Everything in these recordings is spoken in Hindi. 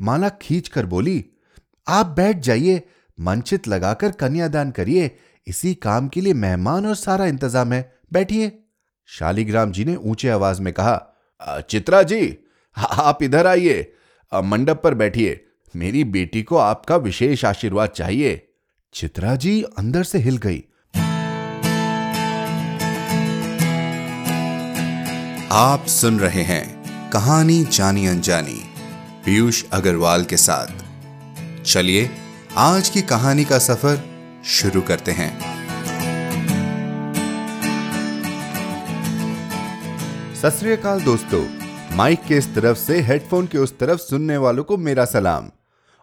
माला खींच कर बोली, आप बैठ जाइए, मंचित लगाकर कन्यादान करिए। इसी काम के लिए मेहमान और सारा इंतज़ाम है। बैठिए। शालिग्राम जी ने ऊँचे आवाज़ में कहा चित्रा जी, आप इधर आइए। मंडप पर बैठिए। मेरी बेटी को आपका विशेष आशीर्वाद चाहिए। चित्रा जी अंदर से हिल गई। आप सुन रहे हैं कहानी जानी अनजानी। पीयूष अग्रवाल के साथ। चलिए, आज की कहानी का सफ़र शुरू करते हैं। सत दोस्तों, माइक के इस तरफ़ से हेडफोन के उस तरफ़ सुनने वालों को मेरा सलाम।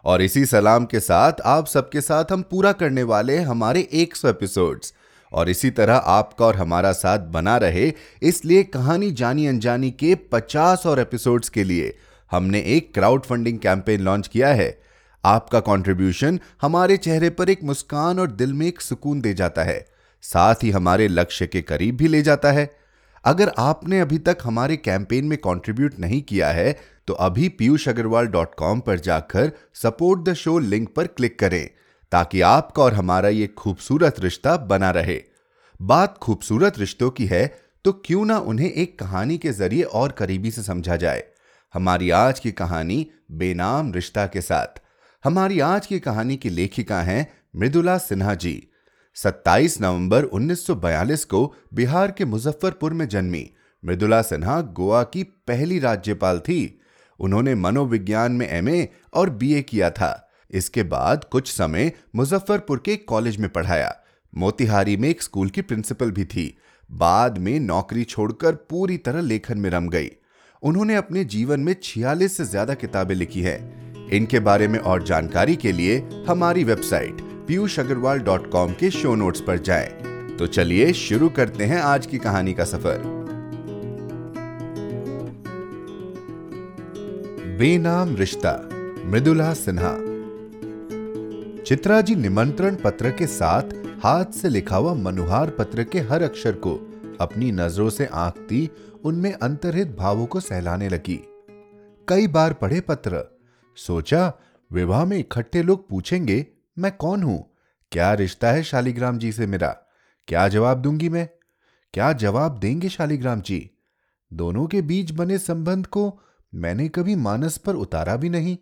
और इसी सलाम के साथ आप सबके साथ हम पूरा करने वाले हमारे 100 एपिसोड्स। और इसी तरह आपका और हमारा साथ बना रहे, इसलिए कहानी जानी अनजानी के 50 और एपिसोड्स के लिए। हमने एक क्राउड फंडिंग कैंपेन लॉन्च किया है। आपका कंट्रीब्यूशन हमारे चेहरे पर एक मुस्कान और दिल में एक सुकून दे जाता है। साथ ही हमारे लक्ष्य के करीब भी ले जाता है। अगर आपने अभी तक हमारे कैंपेन में कंट्रीब्यूट नहीं किया है तो अभी पीयूष अग्रवाल डॉट कॉम पर जाकर सपोर्ट द शो लिंक पर क्लिक करें, ताकि आपका और हमारा ये खूबसूरत रिश्ता बना रहे। बात खूबसूरत रिश्तों की है तो क्यों ना उन्हें एक कहानी के ज़रिए और करीबी से समझा जाए। हमारी आज की कहानी बेनाम रिश्ता के साथ। हमारी आज की कहानी की लेखिका हैं मृदुला सिन्हा जी। 27 नवंबर 1942 को बिहार के मुजफ्फरपुर में जन्मी मृदुला सिन्हा गोवा की पहली राज्यपाल थी। उन्होंने मनोविज्ञान में एमए और बीए किया था। इसके बाद कुछ समय मुजफ्फरपुर के कॉलेज में पढ़ाया। मोतिहारी में एक स्कूल की प्रिंसिपल भी थी। बाद में नौकरी छोड़कर पूरी तरह लेखन में रम गई। उन्होंने अपने जीवन में छियालीस से ज़्यादा किताबें लिखी हैं। इनके बारे में और जानकारी के लिए हमारी website Piyush Agarwal dot com के शो नोट्स पर जाएँ। तो चलिए शुरू करते हैं आज की कहानी का सफ़र। बेनाम रिश्ता, मृदुला सिन्हा। चित्रा जी निमंत्रण पत्र के साथ हाथ से लिखा हुआ मनुहार पत्र के हर अक्षर को अपनी नज़रों से आंकती उनमें अंतरहित भावों को सहलाने लगी। कई बार पढ़े पत्र, सोचा, विवाह में इकट्ठे लोग पूछेंगे, मैं कौन हूँ? क्या रिश्ता है शालिग्राम जी से मेरा? क्या जवाब दूँगी मैं? क्या जवाब देंगे शालिग्राम जी? दोनों के बीच बने संबंध को मैंने कभी मानस पर उतारा भी नहीं।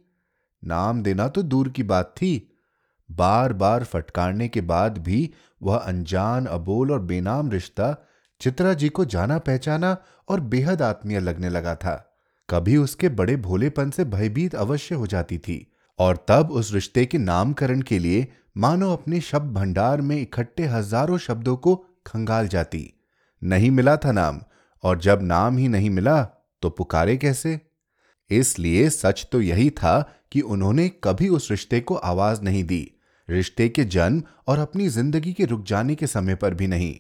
नाम देना तो दूर की बात थी। बार बार फटकारने के बाद भी वह अनजान, अबोल और बेनाम रिश्ता चित्रा जी को जाना पहचाना और बेहद आत्मीय लगने लगा था। कभी उसके बड़े भोलेपन से भयभीत अवश्य हो जाती थी और तब उस रिश्ते के नामकरण के लिए मानो अपने शब्द भंडार में इकट्ठे हज़ारों शब्दों को खंगाल जाती। नहीं मिला था नाम और जब नाम ही नहीं मिला तो पुकारे कैसे? इसलिए सच तो यही था कि उन्होंने कभी उस रिश्ते को आवाज़ नहीं दी। रिश्ते के जन्म और अपनी ज़िंदगी के रुक जाने के समय पर भी नहीं।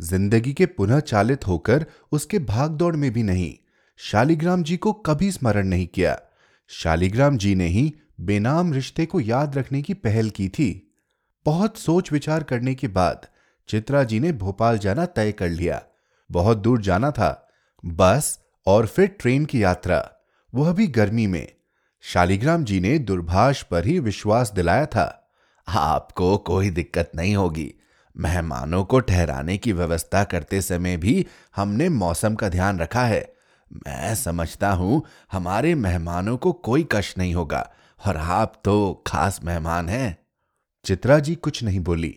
ज़िंदगी के पुनः चालित होकर उसके भागदौड़ में भी नहीं। शालिग्राम जी को कभी स्मरण नहीं किया। शालिग्राम जी ने ही बेनाम रिश्ते को याद रखने की पहल की थी। बहुत सोच विचार करने के बाद चित्रा जी ने भोपाल जाना तय कर लिया। बहुत दूर जाना था। बस और फिर ट्रेन की यात्रा। वह भी गर्मी में। शालिग्राम जी ने दुर्भाष पर ही विश्वास दिलाया था। आपको कोई दिक्कत नहीं होगी। मेहमानों को ठहराने की व्यवस्था करते समय भी हमने मौसम का ध्यान रखा है। मैं समझता हूँ हमारे मेहमानों को कोई कष्ट नहीं होगा और आप तो खास मेहमान हैं। चित्रा जी कुछ नहीं बोली।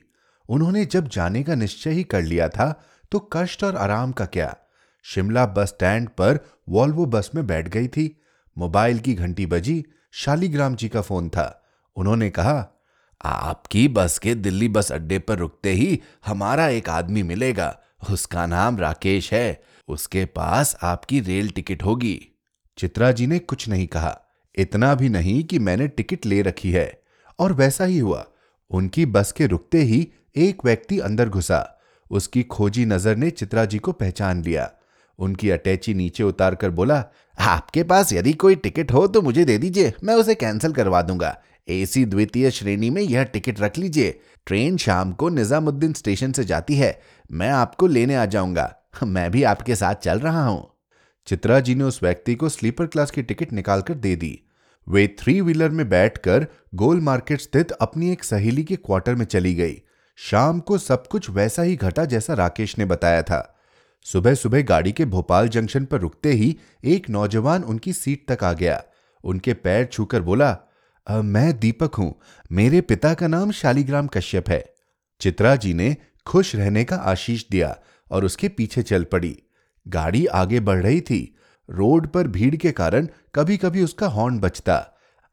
उन्होंने जब जाने का निश्चय ही कर लिया था तो कष्ट और आराम का क्या? शिमला बस स्टैंड पर वॉल्वो बस में बैठ गई थी। मोबाइल की घंटी बजी, शालीग्राम जी का फ़ोन था। उन्होंने कहा आपकी बस के दिल्ली बस अड्डे पर रुकते ही हमारा एक आदमी मिलेगा। उसका नाम राकेश है। उसके पास आपकी रेल टिकट होगी। चित्रा जी ने कुछ नहीं कहा। इतना भी नहीं कि मैंने टिकट ले रखी है। और वैसा ही हुआ। उनकी बस के रुकते ही एक व्यक्ति अंदर घुसा। उसकी खोजी नज़र ने चित्रा जी को पहचान लिया। उनकी अटैची नीचे उतार कर बोला, आपके पास यदि कोई टिकट हो तो मुझे दे दीजिए। मैं उसे कैंसिल करवा दूँगा। एसी द्वितीय श्रेणी में यह टिकट रख लीजिए। ट्रेन शाम को निजामुद्दीन स्टेशन से जाती है। मैं आपको लेने आ जाऊँगा। मैं भी आपके साथ चल रहा हूँ। चित्रा जी ने उस व्यक्ति को स्लीपर क्लास की टिकट निकालकर दे दी। वे थ्री व्हीलर में बैठकर गोल मार्केट स्थित अपनी एक सहेली के क्वार्टर में चली गई। शाम को सब कुछ वैसा ही घटा जैसा राकेश ने बताया था। सुबह सुबह गाड़ी के भोपाल जंक्शन पर रुकते ही एक नौजवान उनकी सीट तक आ गया। उनके पैर छूकर बोला "अ, मैं दीपक हूँ। मेरे पिता का नाम शालीग्राम कश्यप है। चित्रा जी ने खुश रहने का आशीष दिया और उसके पीछे चल पड़ी। गाड़ी आगे बढ़ रही थी। रोड पर भीड़ के कारण कभी कभी उसका हॉर्न बजता।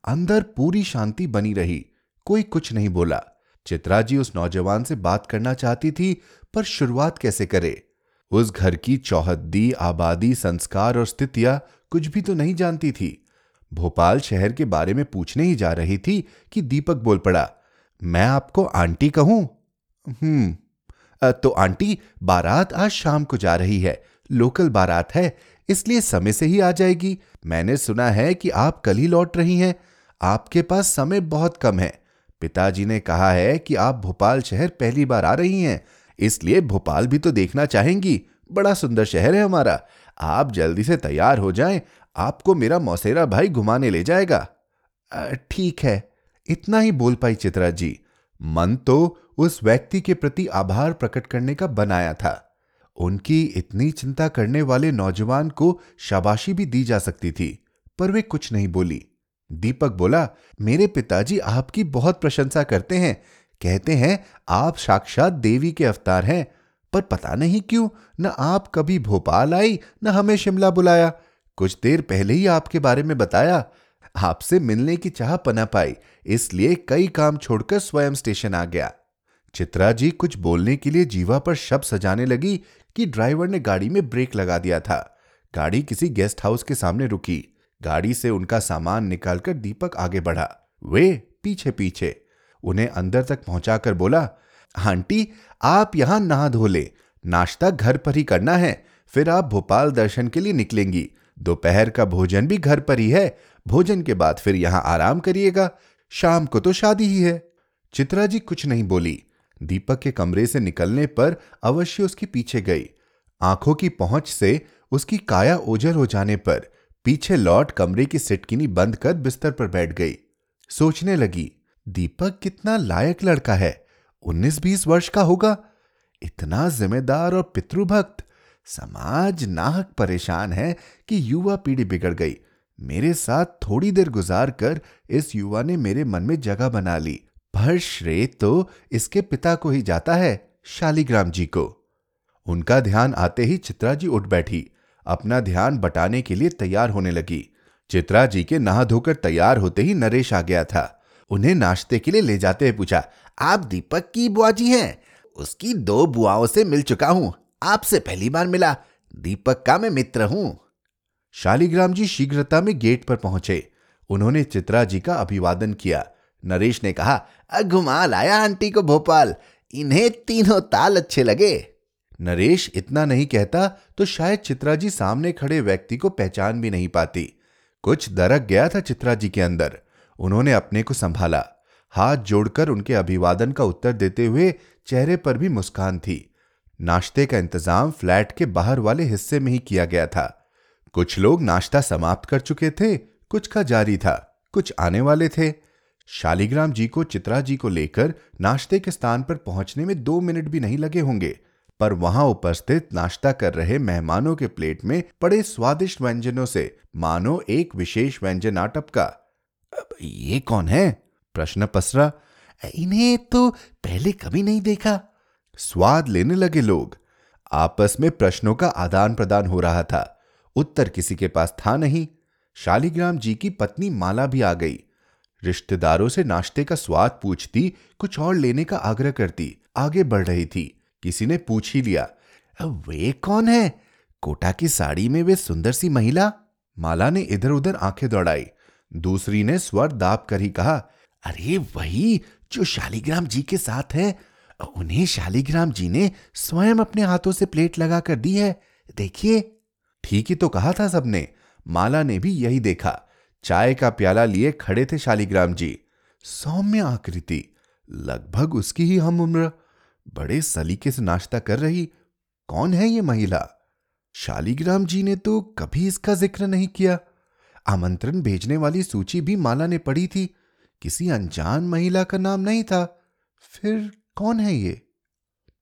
अंदर पूरी शांति बनी रही। कोई कुछ नहीं बोला। चित्रा जी उस नौजवान से बात करना चाहती थी पर शुरुआत कैसे करे? उस घर की चौहद्दी आबादी संस्कार और स्थितियाँ कुछ भी तो नहीं जानती थी। भोपाल शहर के बारे में पूछने ही जा रही थी कि दीपक बोल पड़ा, मैं आपको आंटी कहूँ? हम्म तो आंटी, बारात आज शाम को जा रही है, लोकल बारात है, इसलिए समय से ही आ जाएगी। मैंने सुना है कि आप कल ही लौट रही हैं, आपके पास समय बहुत कम है। पिताजी ने कहा है कि आप भोपाल शहर पहली बार आ रही हैं, इसलिए भोपाल भी तो देखना चाहेंगी, बड़ा सुंदर शहर है हमारा, आप जल्दी से तैयार हो जाएँ आपको मेरा मौसेरा भाई घुमाने ले जाएगा। ठीक है, इतना ही बोल पाई चित्रा जी। मन तो उस व्यक्ति के प्रति आभार प्रकट करने का बनाया था। उनकी इतनी चिंता करने वाले नौजवान को शाबाशी भी दी जा सकती थी, पर वे कुछ नहीं बोली। दीपक बोला, मेरे पिताजी आपकी बहुत प्रशंसा करते हैं। कहते हैं, आप साक्षात देवी के अवतार हैं, पर पता नहीं क्यों, न आप कभी भोपाल आई, न हमें शिमला बुलाया। कुछ देर पहले ही आपके बारे में बताया। आपसे मिलने की चाह पना पाई, इसलिए कई काम छोड़कर स्वयं स्टेशन आ गया। चित्रा जी कुछ बोलने के लिए जीवा पर शब्द सजाने लगी कि ड्राइवर ने गाड़ी में ब्रेक लगा दिया था। गाड़ी किसी गेस्ट हाउस के सामने रुकी। गाड़ी से उनका सामान निकालकर दीपक आगे बढ़ा। वे पीछे पीछे उन्हें अंदर तक पहुंचाकर बोला, आंटी, आप यहाँ नहा धो ले। नाश्ता घर पर ही करना है। फिर आप भोपाल दर्शन के लिए निकलेंगी। दोपहर का भोजन भी घर पर ही है। भोजन के बाद फिर यहाँ आराम करिएगा। शाम को तो शादी ही है। चित्रा जी कुछ नहीं बोली। दीपक के कमरे से निकलने पर अवश्य उसके पीछे गई। आँखों की पहुँच से उसकी काया ओझल हो जाने पर पीछे लौट कमरे की सिटकिनी बंद कर बिस्तर पर बैठ गई। सोचने लगी, दीपक कितना लायक लड़का है। उन्नीस बीस वर्ष का होगा। इतना जिम्मेदार और पितृभक्त। समाज नाहक परेशान है कि युवा पीढ़ी बिगड़ गई। मेरे साथ थोड़ी देर गुजार कर इस युवा ने मेरे मन में जगह बना ली। पर श्रेय तो इसके पिता को ही जाता है, शालीग्राम जी को। उनका ध्यान आते ही चित्रा जी उठ बैठी। अपना ध्यान बटाने के लिए तैयार होने लगी। चित्रा जी के नहा धोकर तैयार होते ही नरेश आ गया था। उन्हें नाश्ते के लिए ले जाते हुए पूछा, आप दीपक की बुआ जी हैं? उसकी दो बुआओं से मिल चुका हूँ। आपसे पहली बार मिला। दीपक का मैं मित्र हूँ। शालीग्राम जी शीघ्रता में गेट पर पहुँचे। उन्होंने चित्रा जी का अभिवादन किया। नरेश ने कहा "अ, घुमा लाया आंटी को भोपाल। इन्हें तीनों ताल अच्छे लगे। नरेश इतना नहीं कहता तो शायद चित्रा जी सामने खड़े व्यक्ति को पहचान भी नहीं पाती। कुछ दरक गया था चित्रा जी के अंदर। उन्होंने अपने को संभाला। हाथ जोड़कर उनके अभिवादन का उत्तर देते हुए चेहरे पर भी मुस्कान थी। नाश्ते का इंतज़ाम फ्लैट के बाहर वाले हिस्से में ही किया गया था। कुछ लोग नाश्ता समाप्त कर चुके थे, कुछ का जारी था, कुछ आने वाले थे। शालीग्राम जी को, चित्रा जी को लेकर नाश्ते के स्थान पर पहुँचने में दो मिनट भी नहीं लगे होंगे, पर वहाँ उपस्थित नाश्ता कर रहे मेहमानों के प्लेट में पड़े स्वादिष्ट व्यंजनों से, मानो एक विशेष व्यंजन आ टपका "अब ये कौन है? प्रश्न पसरा। इन्हें तो पहले कभी नहीं देखा। स्वाद लेने लगे लोग। आपस में प्रश्नों का आदान प्रदान हो रहा था। उत्तर किसी के पास था नहीं। शालीग्राम जी की पत्नी माला भी आ गई। रिश्तेदारों से नाश्ते का स्वाद पूछती, कुछ और लेने का आग्रह करती, आगे बढ़ रही थी। किसी ने पूछ ही लिया "अब वे कौन है? कोटा की साड़ी में वे सुंदर सी महिला? माला ने इधर उधर आँखें दौड़ाई। दूसरी ने स्वर दाप कर ही कहा, अरे, वही जो शालीग्राम जी के साथ है। उन्हें शालीग्राम जी ने स्वयं अपने हाथों से प्लेट लगा कर दी है। देखिए। ठीक ही तो कहा था सबने। माला ने भी यही देखा। चाय का प्याला लिए खड़े थे शालीग्राम जी। सौम्य आकृति। लगभग उसकी ही हम उम्र। बड़े सलीके से नाश्ता कर रही। कौन है ये महिला? शालीग्राम जी ने तो कभी इसका ज़िक्र नहीं किया। आमंत्रण भेजने वाली सूची भी माला ने पढ़ी थी। किसी अनजान महिला का नाम नहीं था। फिर कौन है ये?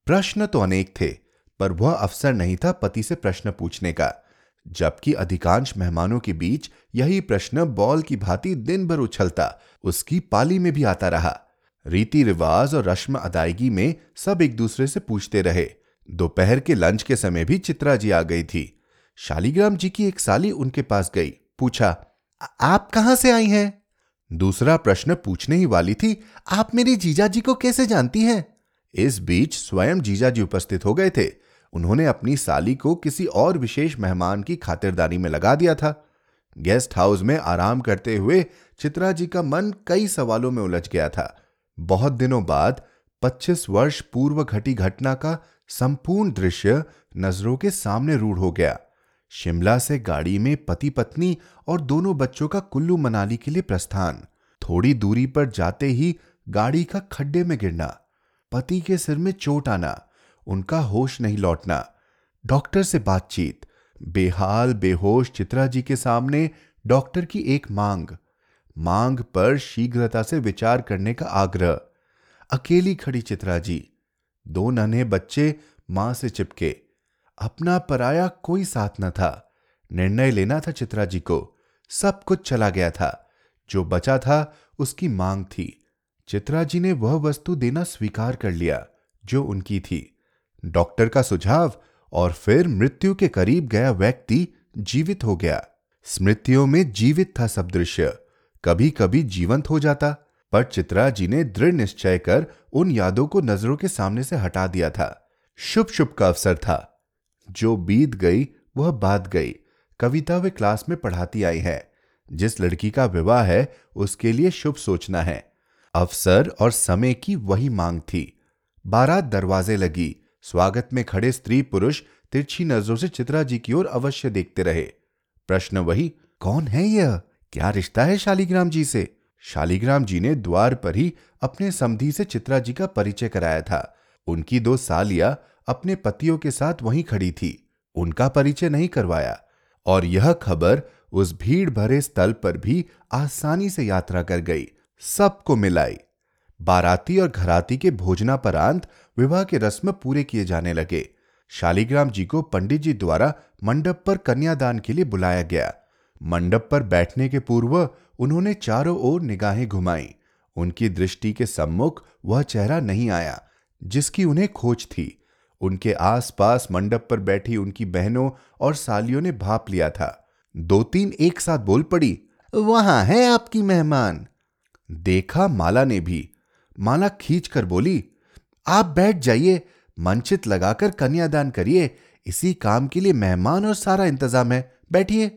प्रश्न तो अनेक थे, पर वह अवसर नहीं था पति से प्रश्न पूछने का। जबकि अधिकांश मेहमानों के बीच यही प्रश्न बॉल की भांति दिन भर उछलता, उसकी पाली में भी आता रहा। रीति रिवाज और रश्म अदायगी में सब एक दूसरे से पूछते रहे। दोपहर के लंच के समय भी चित्रा जी आ गई थी। शालीग्राम जी की एक साली उनके पास गई, पूछा आप कहाँ से आई हैं? दूसरा प्रश्न पूछने ही वाली थी, आप मेरी जीजा जी को कैसे जानती हैं? इस बीच स्वयं जीजा जी उपस्थित हो गए थे। उन्होंने अपनी साली को किसी और विशेष मेहमान की खातिरदारी में लगा दिया था। गेस्ट हाउस में आराम करते हुए चित्रा जी का मन कई सवालों में उलझ गया था। बहुत दिनों बाद 25 वर्ष पूर्व घटी घटना का संपूर्ण दृश्य नज़रों के सामने रूढ़ हो गया। शिमला से गाड़ी में पति पत्नी और दोनों बच्चों का कुल्लू मनाली के लिए प्रस्थान। थोड़ी दूरी पर जाते ही गाड़ी का खड्डे में गिरना, पति के सिर में चोट आना, उनका होश नहीं लौटना। डॉक्टर से बातचीत। बेहाल, बेहोश चित्रा जी के सामने डॉक्टर की एक मांग। मांग पर शीघ्रता से विचार करने का आग्रह। अकेली खड़ी चित्रा जी। दो नन्हे बच्चे माँ से चिपके। अपना पराया कोई साथ न था। निर्णय लेना था चित्रा जी को। सब कुछ चला गया था। जो बचा था, उसकी मांग थी। चित्रा जी ने वह वस्तु देना स्वीकार कर लिया, जो उनकी थी। डॉक्टर का सुझाव और फिर मृत्यु के करीब गया व्यक्ति जीवित हो गया। स्मृतियों में जीवित था सब दृश्य। कभी कभी जीवंत हो जाता, पर चित्रा जी ने दृढ़ निश्चय कर उन यादों को नज़रों के सामने से हटा दिया था। शुभ शुभ का अवसर था। जो बीत गई, वह बात गई। कविता वे क्लास में पढ़ाती आई है। जिस लड़की का विवाह है, उसके लिए शुभ सोचना है। अवसर और समय की वही मांग थी। बारात दरवाजे लगी। स्वागत में खड़े स्त्री पुरुष तिरछी नज़रों से चित्रा जी की ओर अवश्य देखते रहे। प्रश्न वही, कौन है यह क्या रिश्ता है शालीग्राम जी से? शालीग्राम जी ने द्वार पर ही अपने समधी से चित्रा जी का परिचय कराया था। उनकी दो सालिया अपने पतियों के साथ वहीं खड़ी थी। उनका परिचय नहीं करवाया। और यह खबर उस भीड़ भरे स्थल पर भी आसानी से यात्रा कर गई। सबको मिलाई। बाराती और घराती के भोजनापरांत विवाह के रस्म पूरे किए जाने लगे। शालीग्राम जी को पंडित जी द्वारा मंडप पर कन्यादान के लिए बुलाया गया। मंडप पर बैठने के पूर्व उन्होंने चारों ओर निगाहें घुमाई। उनकी दृष्टि के सम्मुख वह चेहरा नहीं आया, जिसकी उन्हें खोज थी। उनके आसपास मंडप पर बैठी उनकी बहनों और सालियों ने भाप लिया था। दो तीन एक साथ बोल पड़ी, वहाँ है आपकी मेहमान? देखा माला ने भी। माला खींच कर बोली, आप बैठ जाइए, मंचित लगाकर कन्यादान करिए। इसी काम के लिए मेहमान और सारा इंतज़ाम है। बैठिए।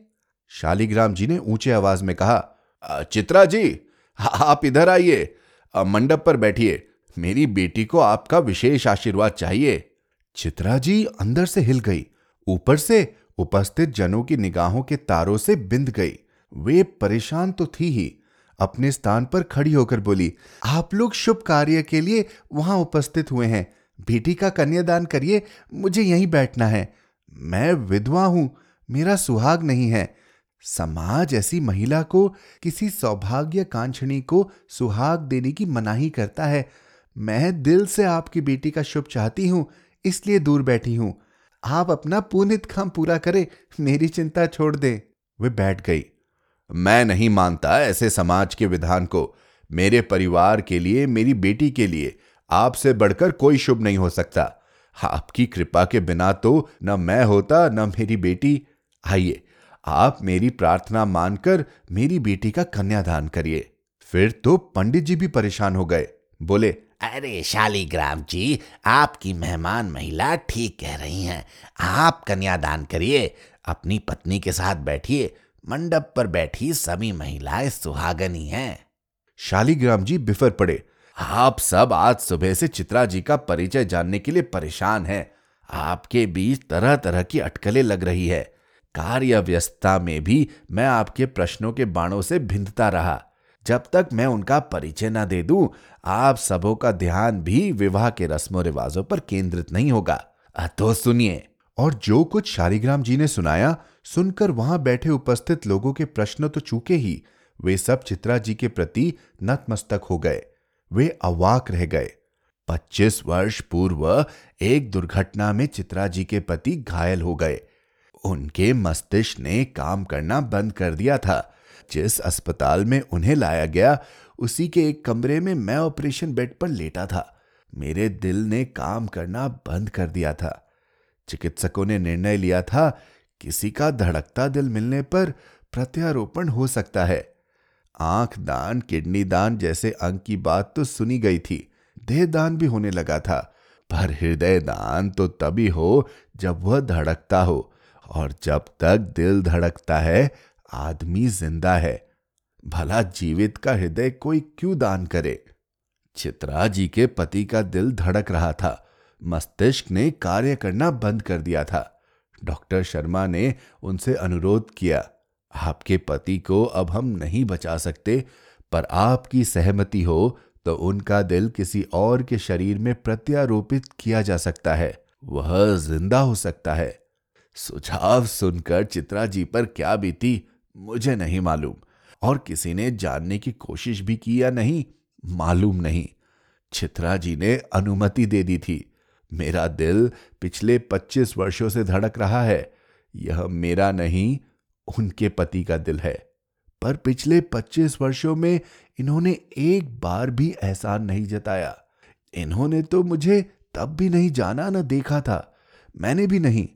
शालीग्राम जी ने ऊँचे आवाज़ में कहा, चित्रा जी, आप इधर आइए। मंडप पर बैठिए। मेरी बेटी को आपका विशेष आशीर्वाद चाहिए। चित्रा जी अंदर से हिल गई। ऊपर से उपस्थित जनों की निगाहों के तारों से बिंद गई। वे परेशान तो थी ही। अपने स्थान पर खड़ी होकर बोली, आप लोग शुभ कार्य के लिए वहाँ उपस्थित हुए हैं। बेटी का कन्यादान करिए, मुझे यहीं बैठना है। मैं विधवा हूँ, मेरा सुहाग नहीं है। समाज ऐसी महिला को, किसी सौभाग्य कांक्षणी को सुहाग देने की मनाही करता है। मैं दिल से आपकी बेटी का शुभ चाहती हूँ इसलिए दूर बैठी हूँ। आप अपना पुनित काम पूरा करें, मेरी चिंता छोड़ दें। वे बैठ गई। मैं नहीं मानता ऐसे समाज के विधान को। मेरे परिवार के लिए, मेरी बेटी के लिए आपसे बढ़कर कोई शुभ नहीं हो सकता। आपकी कृपा के बिना तो न मैं होता, न मेरी बेटी। आइए, आप मेरी प्रार्थना मानकर मेरी बेटी का कन्यादान करिए। फिर तो पंडित जी भी परेशान हो गए। बोले अरे शालीग्राम जी आपकी मेहमान महिला ठीक कह रही हैं। आप कन्यादान करिए, अपनी पत्नी के साथ बैठिए, मंडप पर बैठी सभी महिलाएँ सुहागनी हैं। शालीग्राम जी बिफर पड़े। आप सब आज सुबह से चित्रा जी का परिचय जानने के लिए परेशान हैं। आपके बीच तरह तरह की अटकलें लग रही है। कार्य व्यस्तता में भी मैं आपके प्रश्नों के बाणों से भिंदता रहा। जब तक मैं उनका परिचय न दे दूँ, आप सबों का ध्यान भी विवाह के रस्मों रिवाजों पर केंद्रित नहीं होगा। तो सुनिए। और जो कुछ शालिग्राम जी ने सुनाया, सुनकर वहाँ बैठे उपस्थित लोगों के प्रश्न तो चूके ही। वे सब चित्रा जी के प्रति नतमस्तक हो गए। वे अवाक रह गए। पच्चीस वर्ष पूर्व एक दुर्घटना में चित्रा जी के पति घायल हो गए। उनके मस्तिष्क ने काम करना बंद कर दिया था। जिस अस्पताल में उन्हें लाया गया, उसी के एक कमरे में मैं ऑपरेशन बेड पर लेटा था। मेरे दिल ने काम करना बंद कर दिया था। चिकित्सकों ने निर्णय लिया था, किसी का धड़कता दिल मिलने पर प्रत्यारोपण हो सकता है। आँख दान, किडनी दान जैसे अंग की बात तो सुनी गई थी। देह दान भी होने लगा था। पर हृदय दान तो तभी हो जब वह धड़कता हो, और जब तक दिल धड़कता है आदमी ज़िंदा है। भला जीवित का हृदय कोई क्यों दान करे? चित्रा जी के पति का दिल धड़क रहा था। मस्तिष्क ने कार्य करना बंद कर दिया था। डॉक्टर शर्मा ने उनसे अनुरोध किया, आपके पति को अब हम नहीं बचा सकते, पर आपकी सहमति हो तो उनका दिल किसी और के शरीर में प्रत्यारोपित किया जा सकता है। वह ज़िंदा हो सकता है। सुझाव सुनकर चित्रा जी पर क्या बीती? मुझे नहीं मालूम। और किसी ने जानने की कोशिश भी की या नहीं, मालूम नहीं। चित्रा जी ने अनुमति दे दी थी। मेरा दिल पिछले पच्चीस वर्षों से धड़क रहा है। यह मेरा नहीं, उनके पति का दिल है। पर पिछले पच्चीस वर्षों में इन्होंने एक बार भी एहसान नहीं जताया। इन्होंने तो मुझे तब भी नहीं जाना, न देखा था। मैंने भी नहीं।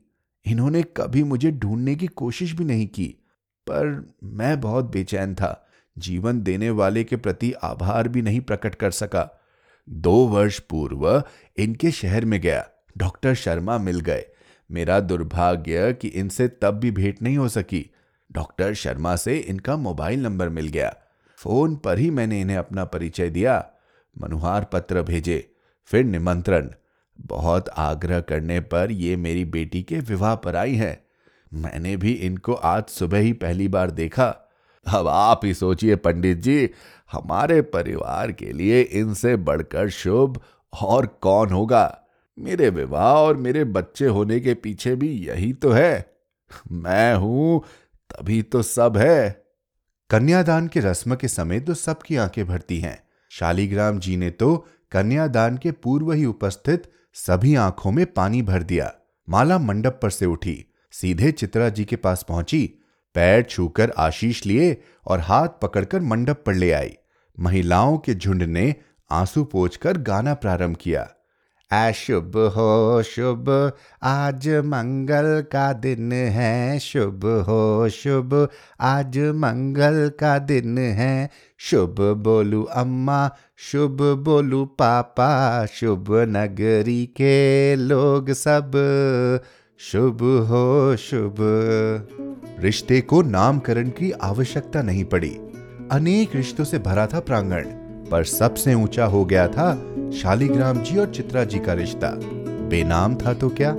इन्होंने कभी मुझे ढूँढने की कोशिश भी नहीं की। पर मैं बहुत बेचैन था। जीवन देने वाले के प्रति आभार भी नहीं प्रकट कर सका। दो वर्ष पूर्व इनके शहर में गया। डॉक्टर शर्मा मिल गए। मेरा दुर्भाग्य कि इनसे तब भी भेंट नहीं हो सकी। डॉक्टर शर्मा से इनका मोबाइल नंबर मिल गया। फ़ोन पर ही मैंने इन्हें अपना परिचय दिया। मनुहार पत्र भेजे। फिर निमंत्रण। बहुत आग्रह करने पर ये मेरी बेटी के विवाह पर आई है। मैंने भी इनको आज सुबह ही पहली बार देखा। अब आप ही सोचिए पंडित जी, हमारे परिवार के लिए इनसे बढ़कर शुभ और कौन होगा? मेरे विवाह और मेरे बच्चे होने के पीछे भी यही तो है। मैं हूँ, तभी तो सब है। कन्यादान के रस्म के समय तो सबकी आँखें भरती हैं। शालीग्राम जी ने तो कन्यादान के पूर्व ही उपस्थित सभी आँखों में पानी भर दिया। माला मंडप पर से उठी। सीधे चित्रा जी के पास पहुँची, पैर छूकर आशीष लिए और हाथ पकड़कर मंडप पर ले आई। महिलाओं के झुंड ने आँसू पोछकर गाना प्रारंभ किया। अशुभ हो, शुभ, आज मंगल का दिन है, शुभ हो, शुभ, आज मंगल का दिन है, शुभ बोलू अम्मा, शुभ बोलू पापा, शुभ नगरी के लोग सब शुभ हो, शुभ। रिश्ते को नामकरण की आवश्यकता नहीं पड़ी। अनेक रिश्तों से भरा था प्रांगण, पर सबसे ऊँचा हो गया था शालीग्राम जी और चित्रा जी का रिश्ता। बेनाम था तो क्या?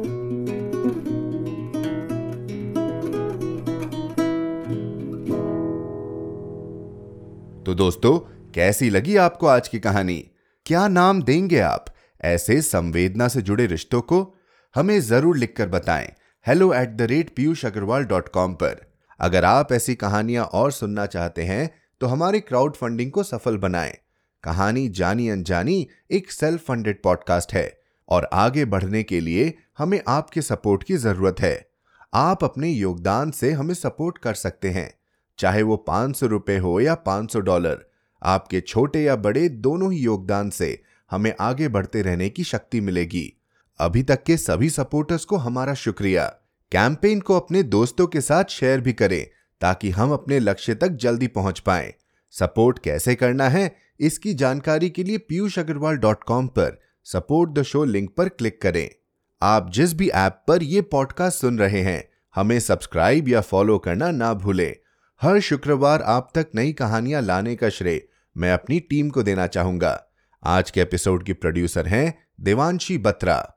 तो दोस्तों, कैसी लगी आपको आज की कहानी? क्या नाम देंगे आप? ऐसे संवेदना से जुड़े रिश्तों को हमें ज़रूर लिखकर बताएँ। Hello at the rate Piyush Agarwal dot com पर। अगर आप ऐसी कहानियाँ और सुनना चाहते हैं तो हमारी क्राउड फंडिंग को सफल बनाएँ। कहानी जानी अनजानी एक सेल्फ फंडेड पॉडकास्ट है और आगे बढ़ने के लिए हमें आपके सपोर्ट की ज़रूरत है। आप अपने योगदान से हमें सपोर्ट कर सकते हैं। चाहे वो पाँच सौ रुपए हो या पाँच सौ डॉलर, आपके छोटे या बड़े दोनों ही योगदान से हमें आगे बढ़ते रहने की शक्ति मिलेगी। अभी तक के सभी सपोर्टर्स को हमारा शुक्रिया। कैंपेन को अपने दोस्तों के साथ शेयर भी करें, ताकि हम अपने लक्ष्य तक जल्दी पहुँच पाए। सपोर्ट कैसे करना है, इसकी जानकारी के लिए पीयूष अग्रवाल डॉट कॉम पर सपोर्ट द शो लिंक पर क्लिक करें। आप जिस भी ऐप पर यह पॉडकास्ट सुन रहे हैं, हमें सब्सक्राइब या फॉलो करना ना भूलें। हर शुक्रवार आप तक नई कहानियाँ लाने का श्रेय मैं अपनी टीम को देना चाहूँगा। आज के एपिसोड की प्रोड्यूसर हैं देवांशी बत्रा।